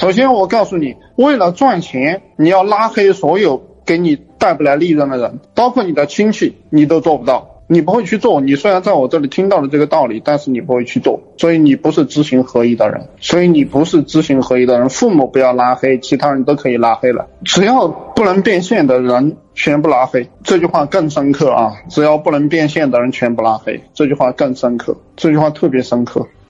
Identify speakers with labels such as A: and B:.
A: 首先我告诉你为了赚钱你要拉黑所有给你带不来利润的人包括你的亲戚你都做不到。你不会去做你虽然在我这里听到了这个道理但是你不会去做。所以你不是知行合一的人所以你不是知行合一的人父母不要拉黑其他人都可以拉黑了。只要不能变现的人全部拉黑这句话更深刻啊。只要不能变现的人全部拉黑这句话更深刻这句话特别深刻。